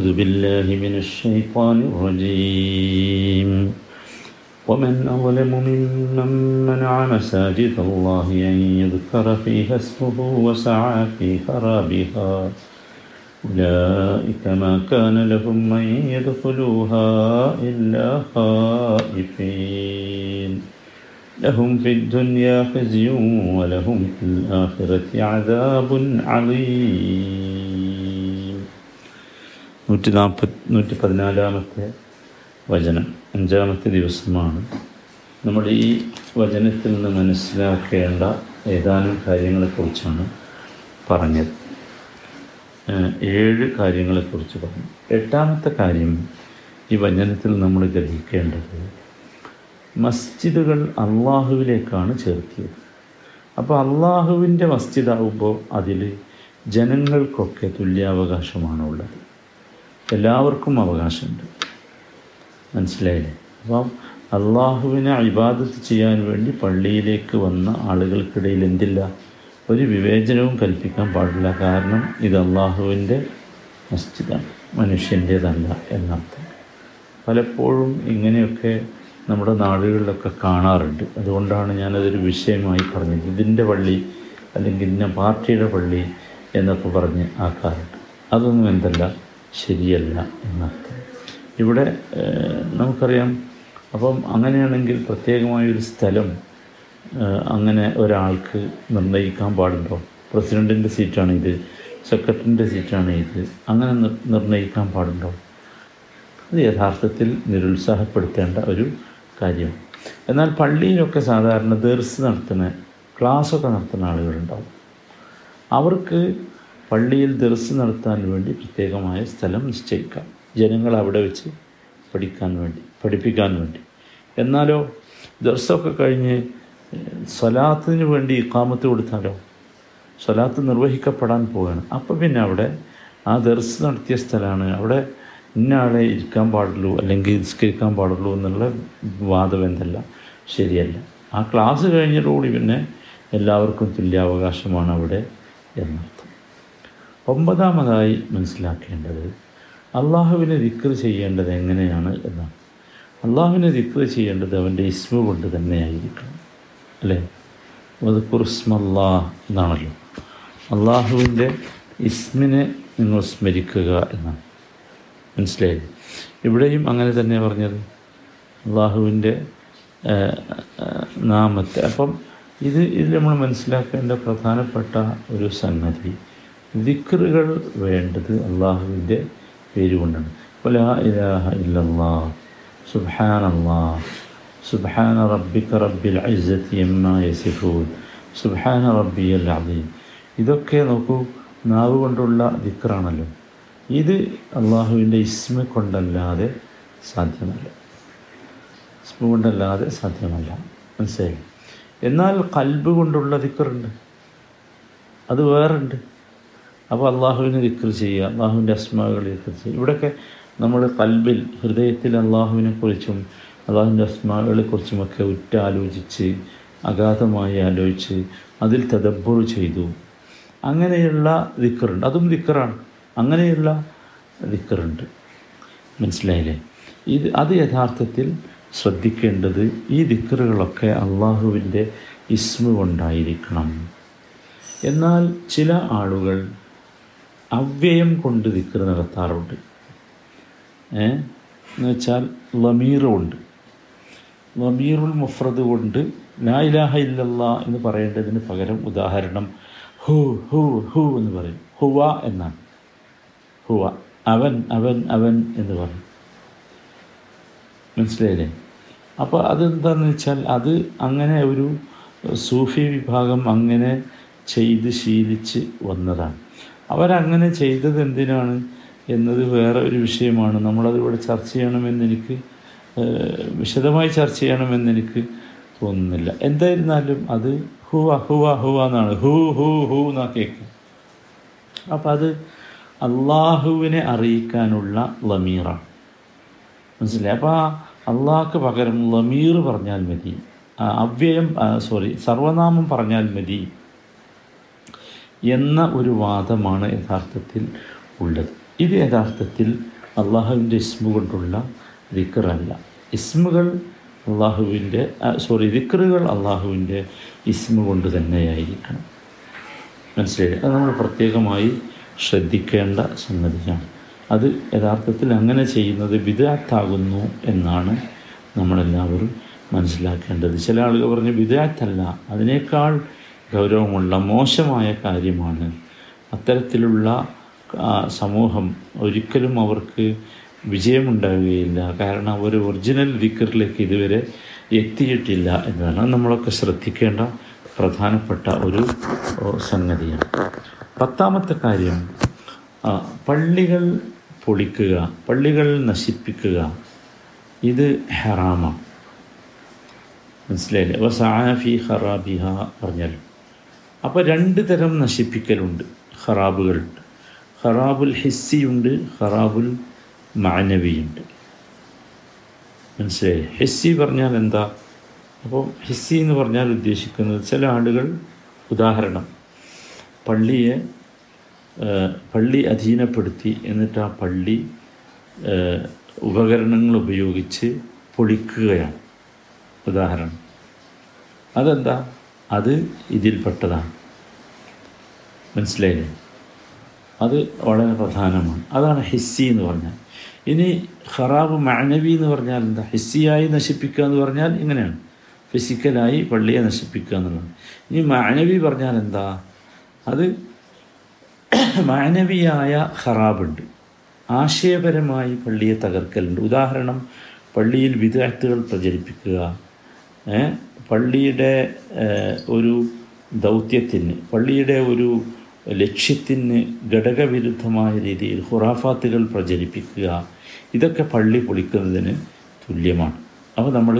أعوذ بالله من الشيطان الرجيم. ومن أظلم ممن منع مساجد الله أن يذكر فيها اسمه وسعى في خرابها أولئك ما كان لهم أن يدخلوها إلا خائفين. لهم في الدنيا خزي ولهم في الآخرة عذاب عظيم നൂറ്റി നാൽപ്പത്തി നൂറ്റി പതിനാലാമത്തെ വചനം അഞ്ചാമത്തെ ദിവസമാണ്. നമ്മൾ ഈ വചനത്തിൽ നിന്ന് മനസ്സിലാക്കേണ്ട ഏതാനും കാര്യങ്ങളെക്കുറിച്ചാണ് പറഞ്ഞത്. ഏഴ് കാര്യങ്ങളെക്കുറിച്ച് പറഞ്ഞു. എട്ടാമത്തെ കാര്യം ഈ വചനത്തിൽ നമ്മൾ ഗ്രഹിക്കേണ്ടത് മസ്ജിദുകൾ അള്ളാഹുവിലേക്കാണ് ചേർത്തിയത്. അപ്പോൾ അള്ളാഹുവിന്റെ മസ്ജിദാവുമ്പോൾ അതിൽ ജനങ്ങൾക്കൊക്കെ തുല്യാവകാശമാണുള്ളത്. എല്ലാവർക്കും അവകാശമുണ്ട്. മനസ്സിലായില്ലേ? അപ്പം അള്ളാഹുവിനെ ഇബാദത്ത് ചെയ്യാൻ വേണ്ടി പള്ളിയിലേക്ക് വന്ന ആളുകൾക്കിടയിൽ എന്തില്ല? ഒരു വിവേചനവും കൽപ്പിക്കാൻ പാടില്ല. കാരണം ഇത് അള്ളാഹുവിന്റെ മസ്ജിദാണ്. മനുഷ്യന്റേതല്ല എന്നർത്ഥം. പലപ്പോഴും ഇങ്ങനെയൊക്കെ നമ്മുടെ നാടുകളിലൊക്കെ കാണാറുണ്ട്. അതുകൊണ്ടാണ് ഞാനതൊരു വിഷയമായി പറഞ്ഞത്. ഇതിന്റെ പള്ളി അല്ലെങ്കിൽ ഇന്ന പാർട്ടിയുടെ പള്ളി എന്നൊക്കെ പറഞ്ഞ് ആക്കാറുണ്ട്. അതൊന്നും എന്തല്ല. ശരിയല്ല എന്നർത്ഥം ഇവിടെ നമുക്കറിയാം. അപ്പം അങ്ങനെയാണെങ്കിൽ പ്രത്യേകമായൊരു സ്ഥലം അങ്ങനെ ഒരാൾക്ക് നിർണയിക്കാൻ പാടുണ്ടോ? പ്രസിഡന്റിന്റെ സീറ്റാണ് ഇത് സെക്രട്ടറിന്റെ സീറ്റാണ് ഇത് അങ്ങനെ നിർ നിർണയിക്കാൻ പാടുണ്ടോ? അത് യഥാർത്ഥത്തിൽ നിരുത്സാഹപ്പെടുത്തേണ്ട ഒരു കാര്യം. എന്നാൽ പള്ളിയിലൊക്കെ സാധാരണ ദർസ് നടത്തുന്ന ക്ലാസ്സൊക്കെ നടത്തുന്ന ആളുകളുണ്ടാവും. അവർക്ക് പള്ളിയിൽ ദർസ് നടത്താൻ വേണ്ടി പ്രത്യേകമായ സ്ഥലം നിശ്ചയിക്കാം. ജനങ്ങൾ അവിടെ വെച്ച് പഠിക്കാൻ വേണ്ടി പഠിപ്പിക്കാൻ വേണ്ടി. എന്നാലോ ദർസൊക്കെ കഴിഞ്ഞ് സ്വലാത്തിന് വേണ്ടി ഇക്കാമത്ത് കൊടുത്താലോ? സ്വലാത്ത് നിർവഹിക്കപ്പെടാൻ പോവുകയാണ്. അപ്പോൾ പിന്നെ അവിടെ ആ ദർസ് നടത്തിയ സ്ഥലമാണ്. അവിടെ ഇന്ന ആളെ ഇരിക്കാൻ പാടുള്ളൂ അല്ലെങ്കിൽ നിസ്കരിക്കാൻ പാടുള്ളൂ എന്നുള്ള വാദം എന്തല്ല ശരിയല്ല. ആ ക്ലാസ് കഴിഞ്ഞതോടുകൂടി പിന്നെ എല്ലാവർക്കും തുല്യാവകാശമാണ് അവിടെ എന്നർത്ഥം ഒമ്പതാമതായി മനസ്സിലാക്കേണ്ടത് അള്ളാഹുവിനെ ദിക്ർ ചെയ്യേണ്ടത് എങ്ങനെയാണ് എന്നാണ്. അള്ളാഹുവിനെ ദിക്ർ ചെയ്യേണ്ടത് അവന്റെ ഇസ്മു കൊണ്ട് തന്നെയായിരിക്കണം അല്ലേ? അത് കുർസ്മല്ലാ എന്നാണല്ലോ. അള്ളാഹുവിന്റെ ഇസ്മിനെ നിങ്ങൾ സ്മരിക്കുക എന്നാണ്. മനസ്സിലായത് ഇവിടെയും അങ്ങനെ തന്നെ പറഞ്ഞത്. അള്ളാഹുവിന്റെ നാമത്തെ. അപ്പം ഇത് ഇതിൽ നമ്മൾ മനസ്സിലാക്കേണ്ട പ്രധാനപ്പെട്ട ഒരു സംഗതി ദിക്റുകൾ വേണ്ടത് അള്ളാഹുവിന്റെ പേര് കൊണ്ടാണ് ലാ ഇലാഹ ഇല്ലല്ലാ സുബ്ഹാനല്ലാ സുബ്ഹാന റബ്ബിക റബ്ബിൽ ഇസ്സത്തി എമ്മ റബ്ബിയൽ അദീം. ഇതൊക്കെ നോക്കൂ നാവ് കൊണ്ടുള്ള ദിക്റാണല്ലോ. ഇത് അള്ളാഹുവിന്റെ ഇസ്മ കൊണ്ടല്ലാതെ സാധ്യമല്ല. ഇസ്മ കൊണ്ടല്ലാതെ സാധ്യമല്ല. മനസ്സിലായി? എന്നാൽ കൽബ് കൊണ്ടുള്ള ദിക്കറുണ്ട് അത് വേറുണ്ട്. അപ്പോൾ അള്ളാഹുവിന് ദിക്കർ ചെയ്യുക അള്ളാഹുവിന്റെ അസ്മാകൾ ദിക്കർ ചെയ്യുക. ഇവിടെയൊക്കെ നമ്മൾ കൽബിൽ ഹൃദയത്തിൽ അള്ളാഹുവിനെക്കുറിച്ചും അള്ളാഹുവിന്റെ അസ്മാകളെക്കുറിച്ചുമൊക്കെ ഉറ്റാലോചിച്ച് അഗാധമായി ആലോചിച്ച് അതിൽ തദബ്ബർ ചെയ്തു. അങ്ങനെയുള്ള ദിക്കറുണ്ട് അതും ദിക്കറാണ് അങ്ങനെയുള്ള ദിക്കറുണ്ട് മനസ്സിലായില്ലേ? ഇത് അത് യഥാർത്ഥത്തിൽ ശ്രദ്ധിക്കേണ്ടത് ഈ ദിക്കറുകളൊക്കെ അള്ളാഹുവിന്റെ ഇസ്മ കൊണ്ടായിരിക്കണം. എന്നാൽ ചില ആളുകൾ അവ്യയം കൊണ്ട് ദിക്കറ് നടത്താറുണ്ട്. ഏ? എന്ന് വെച്ചാൽ ലമീറുണ്ട് ലമീറുൽ മുഫ്രദ് കൊണ്ട് ലാ ഇലാഹ ഇല്ലല്ല എന്ന് പറയേണ്ടതിന് പകരം ഉദാഹരണം ഹു ഹു ഹു എന്ന് പറയും. ഹുവ എന്നാണ്. ഹുവ. അവൻ അവൻ അവൻ എന്ന് പറയും. മനസ്സിലായില്ലേ? അപ്പോൾ അതെന്താണെന്ന് വെച്ചാൽ അത് അങ്ങനെ ഒരു സൂഫി വിഭാഗം അങ്ങനെ ചെയ്ത് ശീലിച്ച് വന്നതാണ്. അവരങ്ങനെ ചെയ്തത് എന്തിനാണ് എന്നത് വേറെ ഒരു വിഷയമാണ്. നമ്മളത് ഇവിടെ ചർച്ച ചെയ്യണമെന്ന് എനിക്ക് വിശദമായി ചർച്ച ചെയ്യണമെന്ന് എനിക്ക് തോന്നുന്നില്ല. എന്തായിരുന്നാലും അത് ഹു അഹുവ ഹുവ എന്നാണ്. ഹു ഹു ഹു എന്നാ കേൾക്കും അപ്പം അത് അള്ളാഹുവിനെ അറിയിക്കാനുള്ള ലമീറാണ്. മനസ്സിലായി? അപ്പോൾ ആ അള്ളാഹ്ക്ക് പകരം ലമീർ പറഞ്ഞാൽ മതി. അവ്യയം സോറി സർവനാമം പറഞ്ഞാൽ മതി. എന്ന ഒരു വാദമാണ് യഥാർത്ഥത്തിൽ ഉള്ളത്. ഇത് യഥാർത്ഥത്തിൽ അള്ളാഹുവിന്റെ ഇസ്മു കൊണ്ടുള്ള ദിക്കറല്ല ഇസ്മുകൾ അള്ളാഹുവിന്റെ സോറി ദിക്കറുകൾ അള്ളാഹുവിന്റെ ഇസ്മു കൊണ്ട് തന്നെയായിരിക്കണം. മനസ്സിലായി? അത് നമ്മൾ പ്രത്യേകമായി ശ്രദ്ധിക്കേണ്ട സംഗതിയാണ്. അത് യഥാർത്ഥത്തിൽ അങ്ങനെ ചെയ്യുന്നത് വിദാത്താകുന്നു എന്നാണ് നമ്മളെല്ലാവരും മനസ്സിലാക്കേണ്ടത്. ചില ആളുകൾ പറഞ്ഞ് വിദാത്തല്ല അതിനേക്കാൾ ഗൗരവമുള്ള മോശമായ കാര്യമാണ്. അത്തരത്തിലുള്ള സമൂഹം ഒരിക്കലും അവർക്ക് വിജയമുണ്ടാവുകയില്ല. കാരണം അവർ ഒറിജിനൽ ദിക്കറിലേക്ക് ഇതുവരെ എത്തിയിട്ടില്ല എന്നതാണ് നമ്മളൊക്കെ ശ്രദ്ധിക്കേണ്ട പ്രധാനപ്പെട്ട ഒരു സംഗതിയാണ്. പത്താമത്തെ കാര്യം പള്ളികൾ പൊളിക്കുക പള്ളികൾ നശിപ്പിക്കുക ഇത് ഹറാമാണ്. മനസ്സിലായില്ലേ? വസാഫി ഹറാബിഹ പറഞ്ഞാൽ അപ്പോൾ രണ്ട് തരം നശിപ്പിക്കലുണ്ട് ഖറാബുകളുണ്ട് ഖറാബുൽ ഹിസ്സിയുണ്ട് ഖറാബുൽ മാനവിയുണ്ട്. മനസ്സിലായി? ഹിസ്സി പറഞ്ഞാൽ എന്താ? അപ്പോൾ ഹിസ്സി എന്ന് പറഞ്ഞാൽ ഉദ്ദേശിക്കുന്നത് ചില ആളുകൾ ഉദാഹരണം പള്ളിയെ പള്ളി അധീനപ്പെടുത്തി എന്നിട്ട് ആ പള്ളി ഉപകരണങ്ങൾ ഉപയോഗിച്ച് പൊളിക്കുകയാണ്. ഉദാഹരണം അതെന്താ? അത് ഇതിൽപ്പെട്ടതാണ്. മനസ്സിലായില്ലേ? അത് വളരെ പ്രധാനമാണ്. അതാണ് ഹിസ്സി എന്ന് പറഞ്ഞാൽ. ഇനി ഖറാബ് മാനവി എന്ന് പറഞ്ഞാൽ എന്താ? ഹിസ്സിയായി നശിപ്പിക്കുക എന്ന് പറഞ്ഞാൽ ഇങ്ങനെയാണ്. ഫിസിക്കലായി പള്ളിയെ നശിപ്പിക്കുക എന്നുള്ളത്. ഇനി മാനവി പറഞ്ഞാൽ എന്താ? അത് മാനവിയായ ഖറാബുണ്ട്. ആശയപരമായി പള്ളിയെ തകർക്കലുണ്ട്. ഉദാഹരണം പള്ളിയിൽ വിദഗ്ധകൾ പ്രചരിപ്പിക്കുക പള്ളിയുടെ ഒരു ദൗത്യത്തിന് പള്ളിയുടെ ഒരു ലക്ഷ്യത്തിന് ഘടകവിരുദ്ധമായ രീതിയിൽ ഹുറാഫാത്തുകൾ പ്രചരിപ്പിക്കുക ഇതൊക്കെ പള്ളി പൊളിക്കുന്നതിന് തുല്യമാണ്. അപ്പോൾ നമ്മൾ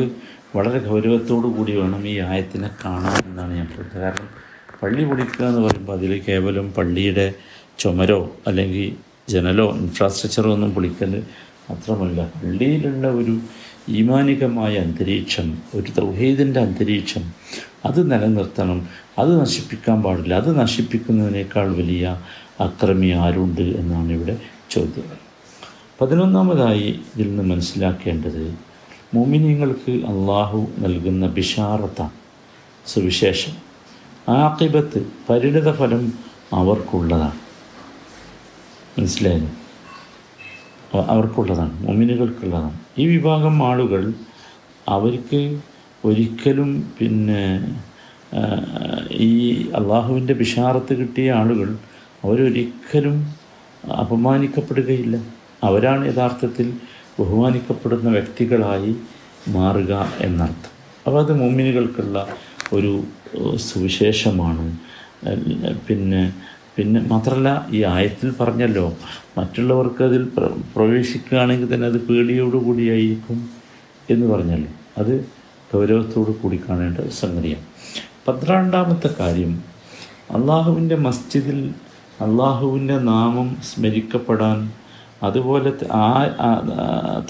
വളരെ ഗൗരവത്തോടു കൂടി വേണം ഈ ആയത്തിനെ കാണാൻ എന്നാണ് ഞാൻ പറയുന്നത് കാരണം പള്ളി പൊളിക്കുക എന്ന് പറയുമ്പോൾ അതിൽ കേവലം പള്ളിയുടെ ചുമരോ അല്ലെങ്കിൽ ജനലോ ഇൻഫ്രാസ്ട്രക്ചറോ ഒന്നും പൊളിക്കൽ മാത്രമല്ല പള്ളിയിലുള്ള ഒരു ഈമാനികമായ അന്തരീക്ഷം ഒരു തൗഹീദിന്റെ അന്തരീക്ഷം അത് നിലനിർത്തണം. അത് നശിപ്പിക്കാൻ പാടില്ല. അത് നശിപ്പിക്കുന്നതിനേക്കാൾ വലിയ അക്രമി ആരുണ്ട് എന്നാണ് ഇവിടെ ചോദ്യം പതിനൊന്നാമതായി ഇതിൽ നിന്ന് മനസ്സിലാക്കേണ്ടത് മോമിനിയങ്ങൾക്ക് അള്ളാഹു നൽകുന്ന ബിഷാറത്താണ് സുവിശേഷം. ആക്കിബത്ത് പരിണിത ഫലം അവർക്കുള്ളതാണ്. മനസ്സിലായത് അവർക്കുള്ളതാണ് മൊമിനുകൾക്കുള്ളതാണ്. ഈ വിഭാഗം ആളുകൾ അവർക്ക് ഒരിക്കലും പിന്നെ ഈ അള്ളാഹുവിന്റെ ബിഷാറത്ത് കിട്ടിയ ആളുകൾ അവരൊരിക്കലും അപമാനിക്കപ്പെടുകയില്ല. അവരാണ് യഥാർത്ഥത്തിൽ ബഹുമാനിക്കപ്പെടുന്ന വ്യക്തികളായി മാറുക എന്നർത്ഥം. അപ്പോൾ അത് മുമ്മിനുകൾക്കുള്ള ഒരു സുവിശേഷമാണ്. പിന്നെ പിന്നെ മാത്രമല്ല ഈ ആയത്തിൽ പറഞ്ഞല്ലോ മറ്റുള്ളവർക്ക് അതിൽ പ്ര- പ്രവേശിക്കുകയാണെങ്കിൽ തന്നെ അത് പേടിയോടുകൂടിയായിരിക്കും എന്ന് പറഞ്ഞല്ലോ. അത് ഗൗരവത്തോടു കൂടി കാണേണ്ട സംഗതിയാണ്. പന്ത്രണ്ടാമത്തെ കാര്യം അള്ളാഹുവിന്റെ മസ്ജിദിൽ അള്ളാഹുവിന്റെ നാമം സ്മരിക്കപ്പെടാൻ അതുപോലെ ആ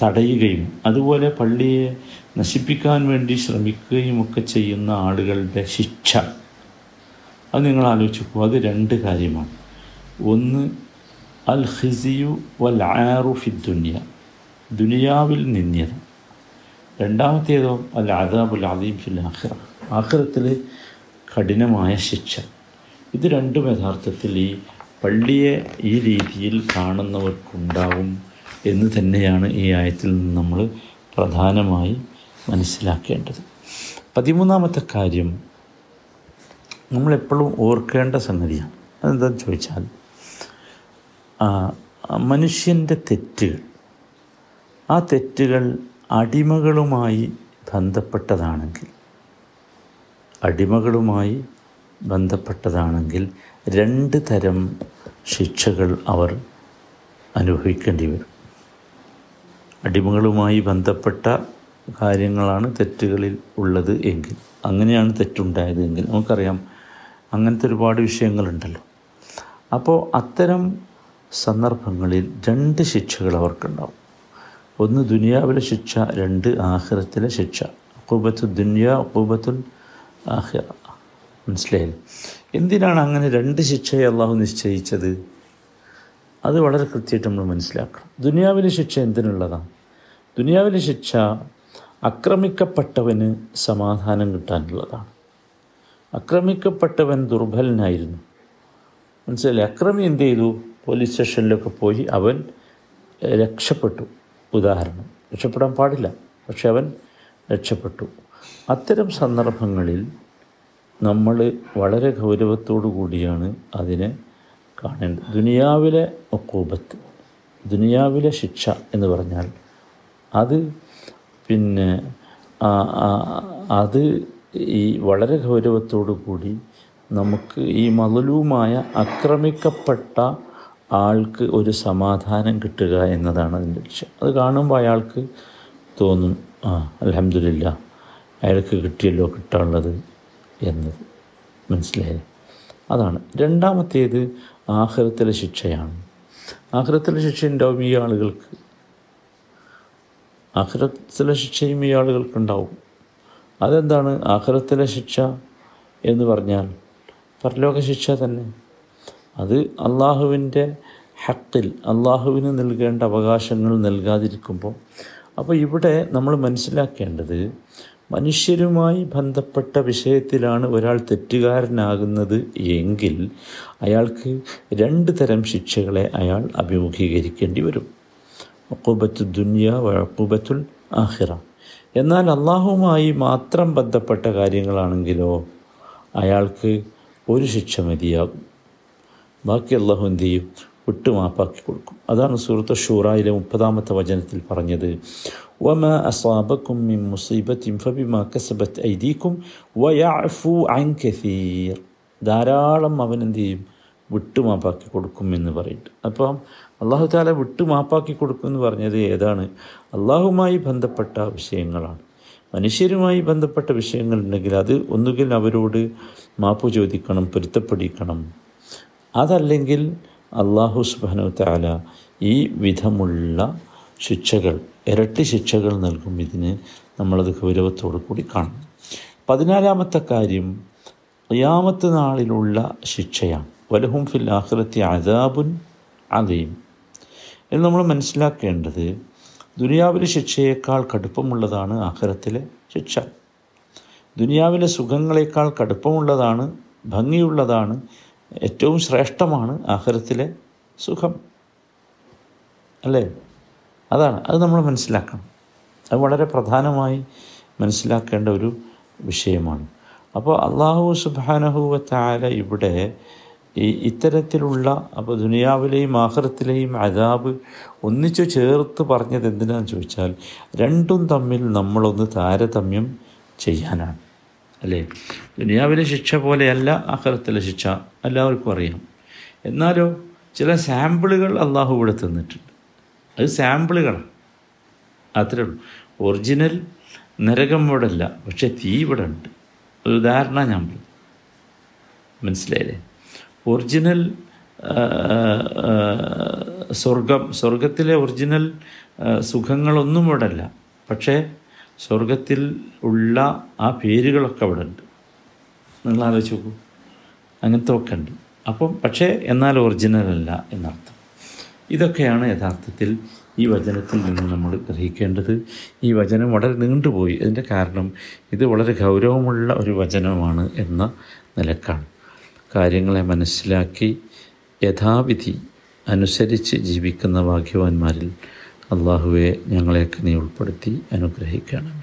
തടയുകയും അതുപോലെ പള്ളിയെ നശിപ്പിക്കാൻ വേണ്ടി ശ്രമിക്കുകയും ഒക്കെ ചെയ്യുന്ന ആളുകളുടെ ശിക്ഷ. അത് നിങ്ങൾ ആലോചിച്ച് പോകും അത് രണ്ട് കാര്യമാണ്. ഒന്ന് അൽ ഹിസിയു വൽ ആറു ഫി ദുനിയ. ദുനിയാവിൽ നിന്യത രണ്ടാമത്തേതോ അൽ അദാബുൽ അദീം ഫിൽ ആഖിറ. ആഖിറത്തിൽ കഠിനമായ ശിക്ഷ. ഇത് രണ്ടും യഥാർത്ഥത്തിൽ ഈ പള്ളിയെ ഈ രീതിയിൽ കാണുന്നവർക്കുണ്ടാവും എന്ന് തന്നെയാണ് ഈ ആയത്തിൽ നിന്ന് നമ്മൾ പ്രധാനമായി മനസ്സിലാക്കേണ്ടത്. പതിമൂന്നാമത്തെ കാര്യം നമ്മളെപ്പോഴും ഓർക്കേണ്ട സംഗതിയാണ്. അതെന്താണെന്ന് ചോദിച്ചാൽ മനുഷ്യന്റെ തെറ്റുകൾ ആ തെറ്റുകൾ അടിമകളുമായി ബന്ധപ്പെട്ടതാണെങ്കിൽ അടിമകളുമായി ബന്ധപ്പെട്ടതാണെങ്കിൽ രണ്ട് തരം ശിക്ഷകൾ അവർ അനുഭവിക്കേണ്ടി വരും. അടിമകളുമായി ബന്ധപ്പെട്ട കാര്യങ്ങളാണ് തെറ്റുകളിൽ ഉള്ളത് എങ്കിൽ അങ്ങനെയാണ് തെറ്റുണ്ടായത് എങ്കിൽ നമുക്കറിയാം അങ്ങനത്തെ ഒരുപാട് വിഷയങ്ങളുണ്ടല്ലോ. അപ്പോൾ അത്തരം സന്ദർഭങ്ങളിൽ രണ്ട് ശിക്ഷകൾ അവർക്കുണ്ടാവും. ഒന്ന് ദുനിയാവിലെ ശിക്ഷ രണ്ട് ആഹ്റത്തിലെ ശിക്ഷ. അക്കൂബത്തു ദുനിയ അക്കൂബത്തുൽ ആഖിറ മനസ്സിലായി എന്തിനാണ് അങ്ങനെ രണ്ട് ശിക്ഷയെ അള്ളാഹു നിശ്ചയിച്ചത്? അത് വളരെ കൃത്യമായിട്ട് നമ്മൾ മനസ്സിലാക്കണം. ദുനിയാവിലെ ശിക്ഷ എന്തിനുള്ളതാണ്? ദുനിയാവിലെ ശിക്ഷ അക്രമിക്കപ്പെട്ടവന് സമാധാനം കിട്ടാനുള്ളതാണ്. അക്രമിക്കപ്പെട്ടവൻ ദുർബലനായിരുന്നു. മനസ്സിലായി അക്രമി എന്ത് ചെയ്തു? പോലീസ് സ്റ്റേഷനിലൊക്കെ പോയി അവൻ രക്ഷപ്പെട്ടു. ഉദാഹരണം രക്ഷപ്പെടാൻ പാടില്ല പക്ഷെ അവൻ രക്ഷപ്പെട്ടു. അത്തരം സന്ദർഭങ്ങളിൽ നമ്മൾ വളരെ ഗൗരവത്തോടു കൂടിയാണ് അതിനെ കാണേണ്ടത്. ദുനിയാവിലെ ഒക്കൂബത്ത് ദുനിയാവിലെ ശിക്ഷ എന്ന് പറഞ്ഞാൽ അത് പിന്നെ അത് ഈ വളരെ ഗൗരവത്തോടു കൂടി നമുക്ക് ഈ മതലുമായ ആക്രമിക്കപ്പെട്ട ആൾക്ക് ഒരു സമാധാനം കിട്ടുക എന്നതാണ് അതിന്റെ ലക്ഷ്യം. അത് കാണുമ്പോൾ അയാൾക്ക് തോന്നും ആ അലഹമില്ല അയാൾക്ക് കിട്ടിയല്ലോ കിട്ടാനുള്ളത് എന്നത് മനസ്സിലായി. അതാണ്. രണ്ടാമത്തേത് ആഹൃത്തിലെ ശിക്ഷയാണ്. ആഹൃത്തിലെ ശിക്ഷ ഉണ്ടാവും ഈ ആളുകൾക്ക് ആഹ്റത്തിലെ ശിക്ഷയും ഈ ആളുകൾക്കുണ്ടാവും അതെന്താണ്? ആഹ്റത്തിലെ ശിക്ഷ എന്ന് പറഞ്ഞാൽ പരലോക ശിക്ഷ തന്നെ. അത് അള്ളാഹുവിന്റെ ഹക്കിൽ അള്ളാഹുവിന് നൽകേണ്ട അവകാശങ്ങൾ നൽകാതിരിക്കുമ്പോൾ. അപ്പോൾ ഇവിടെ നമ്മൾ മനസ്സിലാക്കേണ്ടത് മനുഷ്യരുമായി ബന്ധപ്പെട്ട വിഷയത്തിലാണ് ഒരാൾ തെറ്റുകാരനാകുന്നത് എങ്കിൽ അയാൾക്ക് രണ്ട് തരം ശിക്ഷകളെ അയാൾ അഭിമുഖീകരിക്കേണ്ടി വരും. വക്കൂബത്തു ദുന്യ വഴക്കൂബത്തുൽ ആഹിറ എന്നാൽ അള്ളാഹുമായി മാത്രം ബന്ധപ്പെട്ട കാര്യങ്ങളാണെങ്കിലോ അയാൾക്ക് ഒരു ശിക്ഷ മതിയാകും. ബാക്കി അള്ളാഹു എന്ത് ചെയ്യും? വിട്ടുമാപ്പാക്കി കൊടുക്കും. അതാണ് സൂറത്ത് ഷൂറായിലെ മുപ്പതാമത്തെ വചനത്തിൽ പറഞ്ഞത്. വമ അസാബക്കും മിൻ മുസീബത്തിൻ ഫബിമാ കസബത്ത് ഐദീക്കും വയഅഫു അൻ കസീർ. ധാരാളം അവൻ എന്ത് ചെയ്യും? വിട്ടുമാപ്പാക്കി കൊടുക്കും എന്ന് പറയുന്നുണ്ട്. അപ്പം അള്ളാഹു താല വിട്ടു മാപ്പാക്കി കൊടുക്കുമെന്ന് പറഞ്ഞത് ഏതാണ്? അള്ളാഹുമായി ബന്ധപ്പെട്ട വിഷയങ്ങളാണ്. മനുഷ്യരുമായി ബന്ധപ്പെട്ട വിഷയങ്ങളുണ്ടെങ്കിൽ അത് ഒന്നുകിൽ അവരോട് മാപ്പ് ചോദിക്കണം പൊരുത്തപ്പെടിക്കണം. അതല്ലെങ്കിൽ അള്ളാഹു സുബാനു താല ഈ വിധമുള്ള ശിക്ഷകൾ ഇരട്ടി ശിക്ഷകൾ നൽകും ഇതിന് നമ്മളത് ഗൗരവത്തോടു കൂടി കാണും പതിനാലാമത്തെ കാര്യം ഖിയാമത്ത് നാളിലുള്ള ശിക്ഷയാണ്. വലഹും ഫിൽ ആഖിറത്തി അദാബുൻ അലീം എന്ന് നമ്മൾ മനസ്സിലാക്കേണ്ടത് ദുനിയാവിലെ ശിക്ഷയേക്കാൾ കടുപ്പമുള്ളതാണ് ആഖിറത്തിലെ ശിക്ഷ. ദുനിയാവിലെ സുഖങ്ങളേക്കാൾ കടുപ്പമുള്ളതാണ് ഭംഗിയുള്ളതാണ് ഏറ്റവും ശ്രേഷ്ഠമാണ് ആഹാരത്തിലെ സുഖം. അല്ലേ? അതാണ്. അത് നമ്മൾ മനസ്സിലാക്കണം. അത് വളരെ പ്രധാനമായി മനസ്സിലാക്കേണ്ട ഒരു വിഷയമാണ്. അപ്പോൾ അള്ളാഹു സുബാനഹുവ താര ഇവിടെ ഈ ഇത്തരത്തിലുള്ള അപ്പോൾ ദുനിയാവിലെയും ആഹ്റത്തിലെയും അതാബ് ഒന്നിച്ചു ചേർത്ത് പറഞ്ഞത് എന്തിനാന്ന് ചോദിച്ചാൽ രണ്ടും തമ്മിൽ നമ്മളൊന്ന് താരതമ്യം ചെയ്യാനാണ്. അല്ലേ? ദുനിയാവിലെ ശിക്ഷ പോലെയല്ല ആഹ്റത്തിലെ ശിക്ഷ. എല്ലാവർക്കും അറിയാം. എന്നാലോ ചില സാമ്പിളുകൾ അള്ളാഹു ഇവിടെ തന്നിട്ടുണ്ട്. അത് സാമ്പിളുകളാണ്. അത്രേ ഉള്ളൂ. ഒറിജിനൽ നരകം ഇവിടെ അല്ല പക്ഷേ തീ ഇവിടെ ഉണ്ട് ഒരു ഉദാഹരണം ഞാൻ മനസ്സിലായില്ലേ? ഒറിജിനൽ സ്വർഗം സ്വർഗത്തിലെ ഒറിജിനൽ സുഖങ്ങളൊന്നും ഇവിടെ അല്ല പക്ഷേ സ്വർഗത്തിൽ ഉള്ള ആ പേരുകളൊക്കെ അവിടെ ഉണ്ട് നിങ്ങൾ ആലോചിച്ച് നോക്കൂ. അങ്ങനത്തെ ഒക്കെ ഉണ്ട്. അപ്പം പക്ഷേ എന്നാൽ ഒറിജിനൽ അല്ല എന്നർത്ഥം. ഇതൊക്കെയാണ് യഥാർത്ഥത്തിൽ ഈ വചനത്തിൽ നിന്ന് നമ്മൾ ഗ്രഹിക്കേണ്ടത്. ഈ വചനം വളരെ നീണ്ടുപോയി. അതിന്റെ കാരണം ഇത് വളരെ ഗൗരവമുള്ള ഒരു വചനമാണ് എന്ന നിലക്കാണ്. കാര്യങ്ങളെ മനസ്സിലാക്കി യഥാവിധി അനുസരിച്ച് ജീവിക്കുന്ന ഭാഗ്യവാന്മാരിൽ അള്ളാഹുവെ ഞങ്ങളെയൊക്കെ നീ ഉൾപ്പെടുത്തി അനുഗ്രഹിക്കണമേ.